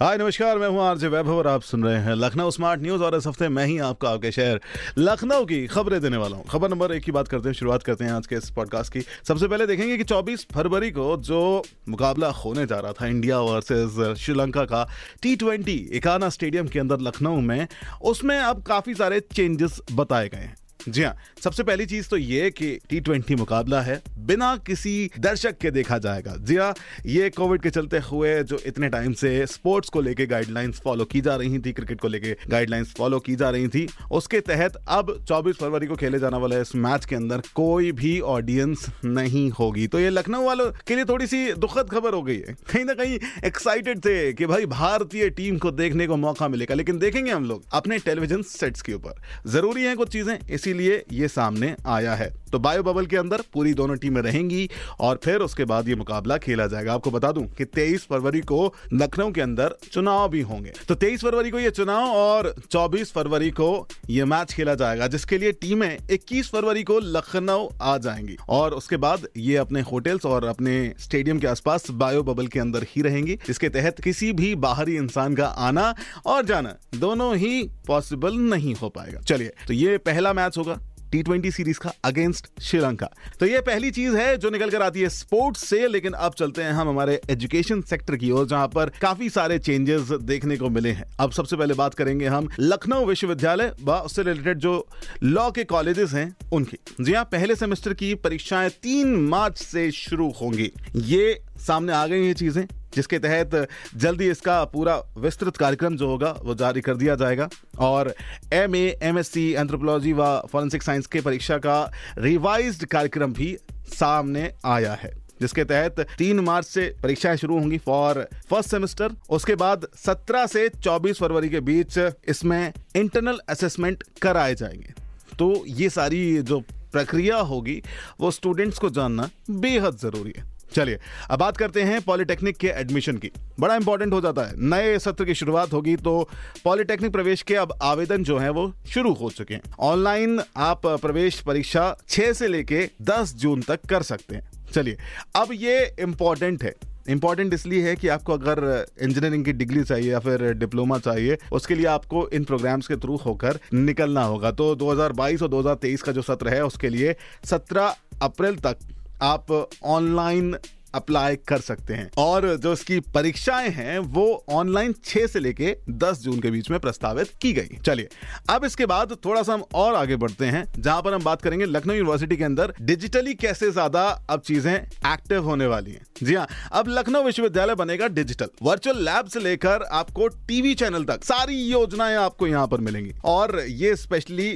हाय, नमस्कार, मैं हूँ आरजे वैभव और आप सुन रहे हैं लखनऊ स्मार्ट न्यूज़ और इस हफ़्ते मैं ही आपका आपके शहर लखनऊ की खबरें देने वाला हूँ। खबर नंबर एक की बात करते हैं, शुरुआत करते हैं आज के इस पॉडकास्ट की। सबसे पहले देखेंगे कि 24 फरवरी को जो मुकाबला होने जा रहा था, इंडिया वर्सेस श्रीलंका का टी ट्वेंटी इकाना स्टेडियम के अंदर लखनऊ में, उसमें अब काफ़ी सारे चेंजेस बताए गए हैं। जी हाँ सबसे पहली चीज़ तो ये कि टी ट्वेंटी मुकाबला है, बिना किसी दर्शक के देखा जाएगा। जी हाँ ये कोविड के चलते हुए जो इतने टाइम से स्पोर्ट्स को लेके गाइडलाइंस फॉलो की जा रही थी क्रिकेट को लेके गाइडलाइंस फॉलो की जा रही थी, उसके तहत अब 24 फरवरी को खेले जाने वाले इस मैच के अंदर कोई भी ऑडियंस नहीं होगी। तो ये लखनऊ वालों के लिए थोड़ी सी दुखद खबर हो गई है। कहीं ना कहीं एक्साइटेड थे कि भाई भारतीय टीम को देखने को मौका मिलेगा, लेकिन देखेंगे हम लोग अपने टेलीविज़न सेट्स के ऊपर। ज़रूरी है कुछ चीज़ें इसी इसीलिए ये सामने आया है। तो बायो बबल के अंदर पूरी दोनों टीमें रहेंगी और फिर उसके बाद ये मुकाबला खेला जाएगा। आपको बता दूँ कि 23 फरवरी को लखनऊ के अंदर चुनाव भी होंगे। तो 23 फरवरी को ये चुनाव और 24 फरवरी को ये मैच खेला जाएगा, जिसके लिए टीमें 21 फरवरी को लखनऊ आ जाएँगी और उसके बाद ये अपने होटल्स और अपने स्टेडियम के आसपास बायो बबल के अंदर ही रहेंगी। जिसके तहत किसी भी बाहरी इंसान का आना और जाना दोनों ही पॉसिबल नहीं हो पाएगा। चलिए तो ये पहला मैच होगा टी ट्वेंटी सीरीज़ का अगेंस्ट श्रीलंका। तो ये पहली चीज़ है जो निकल कर आती है स्पोर्ट्स से, लेकिन अब चलते हैं हम हमारे एजुकेशन सेक्टर की ओर, जहाँ पर काफ़ी सारे चेंजेस देखने को मिले हैं। अब सबसे पहले बात करेंगे हम लखनऊ विश्वविद्यालय व उससे रिलेटेड जो लॉ के कॉलेजेस हैं, उनकी। जी हाँ पहले सेमेस्टर की परीक्षाएँ तीन मार्च से शुरू होंगी। ये सामने आ गई ये चीज़ें। जिसके तहत जल्दी इसका पूरा विस्तृत कार्यक्रम जो होगा, वो जारी कर दिया जाएगा। और M A M S C anthropology व फॉरेंसिक साइंस के परीक्षा का रिवाइज्ड कार्यक्रम भी सामने आया है, जिसके तहत तीन मार्च से परीक्षाएँ शुरू होंगी फॉर फ़र्स्ट सेमेस्टर उसके बाद 17 से 24 फरवरी के बीच इसमें इंटरनल असेसमेंट कराए जाएँगे। तो ये सारी जो प्रक्रिया होगी, वो स्टूडेंट्स को जानना बेहद ज़रूरी है। चलिए, अब बात करते हैं पॉलिटेक्निक के एडमिशन की। बड़ा इंपॉर्टेंट हो जाता है। नए सत्र की शुरुआत होगी तो पॉलिटेक्निक प्रवेश के अब आवेदन जो है वो शुरू हो चुके हैं। ऑनलाइन आप प्रवेश परीक्षा 6 से लेके 10 जून तक कर सकते हैं। चलिए, अब ये इंपॉर्टेंट है। इंपॉर्टेंट इसलिए है कि आपको अगर इंजीनियरिंग की डिग्री चाहिए या फिर डिप्लोमा चाहिए, उसके लिए आपको इन प्रोग्राम्स के थ्रू होकर निकलना होगा। तो 2022 और 2023 का जो सत्र है, उसके लिए 17 अप्रैल तक आप ऑनलाइन अप्लाई कर सकते हैं। और जो इसकी परीक्षाएँ हैं, वो ऑनलाइन 6 से लेके 10 जून के बीच में प्रस्तावित की गई चलिए, अब इसके बाद थोड़ा सा हम और आगे बढ़ते हैं, जहाँ पर हम बात करेंगे लखनऊ यूनिवर्सिटी के अंदर डिजिटली कैसे ज़्यादा अब चीज़ें एक्टिव होने वाली हैं। जी हाँ अब लखनऊ विश्वविद्यालय बनेगा डिजिटल। वर्चुअल लैब से लेकर आपको टीवी चैनल तक सारी योजनाएँ आपको यहाँ पर मिलेंगी। और ये स्पेशली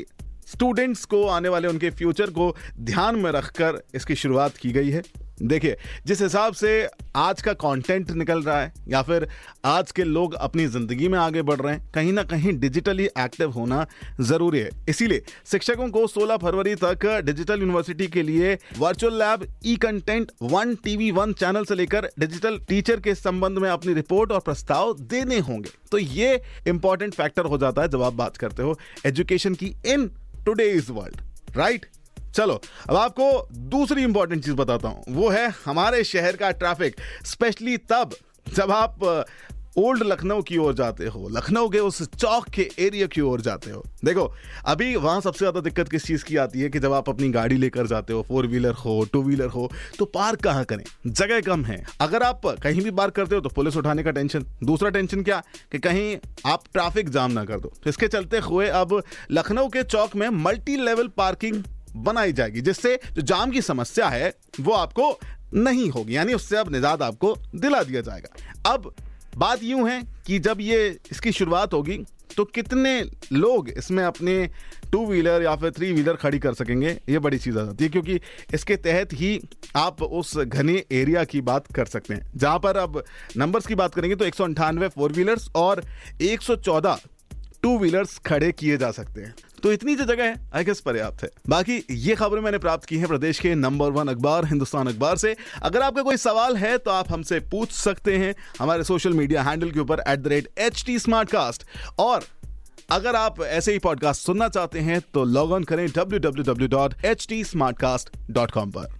स्टूडेंट्स को, आने वाले उनके फ्यूचर को ध्यान में रखकर इसकी शुरुआत की गई है। देखिए, जिस हिसाब से आज का कंटेंट निकल रहा है, या फिर आज के लोग अपनी ज़िंदगी में आगे बढ़ रहे हैं, कहीं ना कहीं डिजिटली एक्टिव होना ज़रूरी है। इसीलिए शिक्षकों को 16 फरवरी तक डिजिटल यूनिवर्सिटी के लिए virtual lab E content one TV one channel से लेकर डिजिटल टीचर के संबंध में अपनी रिपोर्ट और प्रस्ताव देने होंगे। तो ये इंपॉर्टेंट फैक्टर हो जाता है जब आप बात करते हो एजुकेशन की इन टूडेज वर्ल्ड राइट चलो, अब आपको दूसरी इंपॉर्टेंट चीज़ बताता हूँ। वो है हमारे शहर का ट्रैफ़िक स्पेशली तब जब आप ओल्ड लखनऊ की ओर जाते हो, लखनऊ के उस चौक के एरिया की ओर जाते हो। देखो, अभी वहाँ सबसे ज़्यादा दिक्कत किस चीज़ की आती है कि जब आप अपनी गाड़ी लेकर जाते हो फोर व्हीलर हो टू व्हीलर हो तो पार्क कहाँ करें? जगह कम है। अगर आप कहीं भी पार्क करते हो तो पुलिस उठाने का टेंशन दूसरा टेंशन क्या? कि कहीं आप ट्रैफ़िक जाम ना कर दो। तो इसके चलते हुए अब लखनऊ के चौक में मल्टी लेवल पार्किंग बनाई जाएगी, जिससे जो जाम की समस्या है, वो आपको नहीं होगी। यानी उससे अब निजात आपको दिला दिया जाएगा। अब बात यूँ है कि जब ये इसकी शुरुआत होगी तो कितने लोग इसमें अपने टू व्हीलर या फिर थ्री व्हीलर खड़ी कर सकेंगे? ये बड़ी चीज़ आ जाती है, क्योंकि इसके तहत ही आप उस घने एरिया की बात कर सकते हैं। जहाँ पर अब नंबर्स की बात करेंगे तो एक फोर व्हीलर्स और 114 टू व्हीलर्स खड़े किए जा सकते हैं। तो इतनी जो जगह है आई गेस पर्याप्त है। बाकी ये खबरें मैंने प्राप्त की है प्रदेश के नंबर वन अखबार, हिंदुस्तान अखबार से। अगर आपका कोई सवाल है तो आप हमसे पूछ सकते हैं हमारे सोशल मीडिया हैंडल के ऊपर at the rate H T और अगर आप ऐसे ही पॉडकास्ट सुनना चाहते हैं तो लॉग ऑन करें www.htsmartcast.com पर।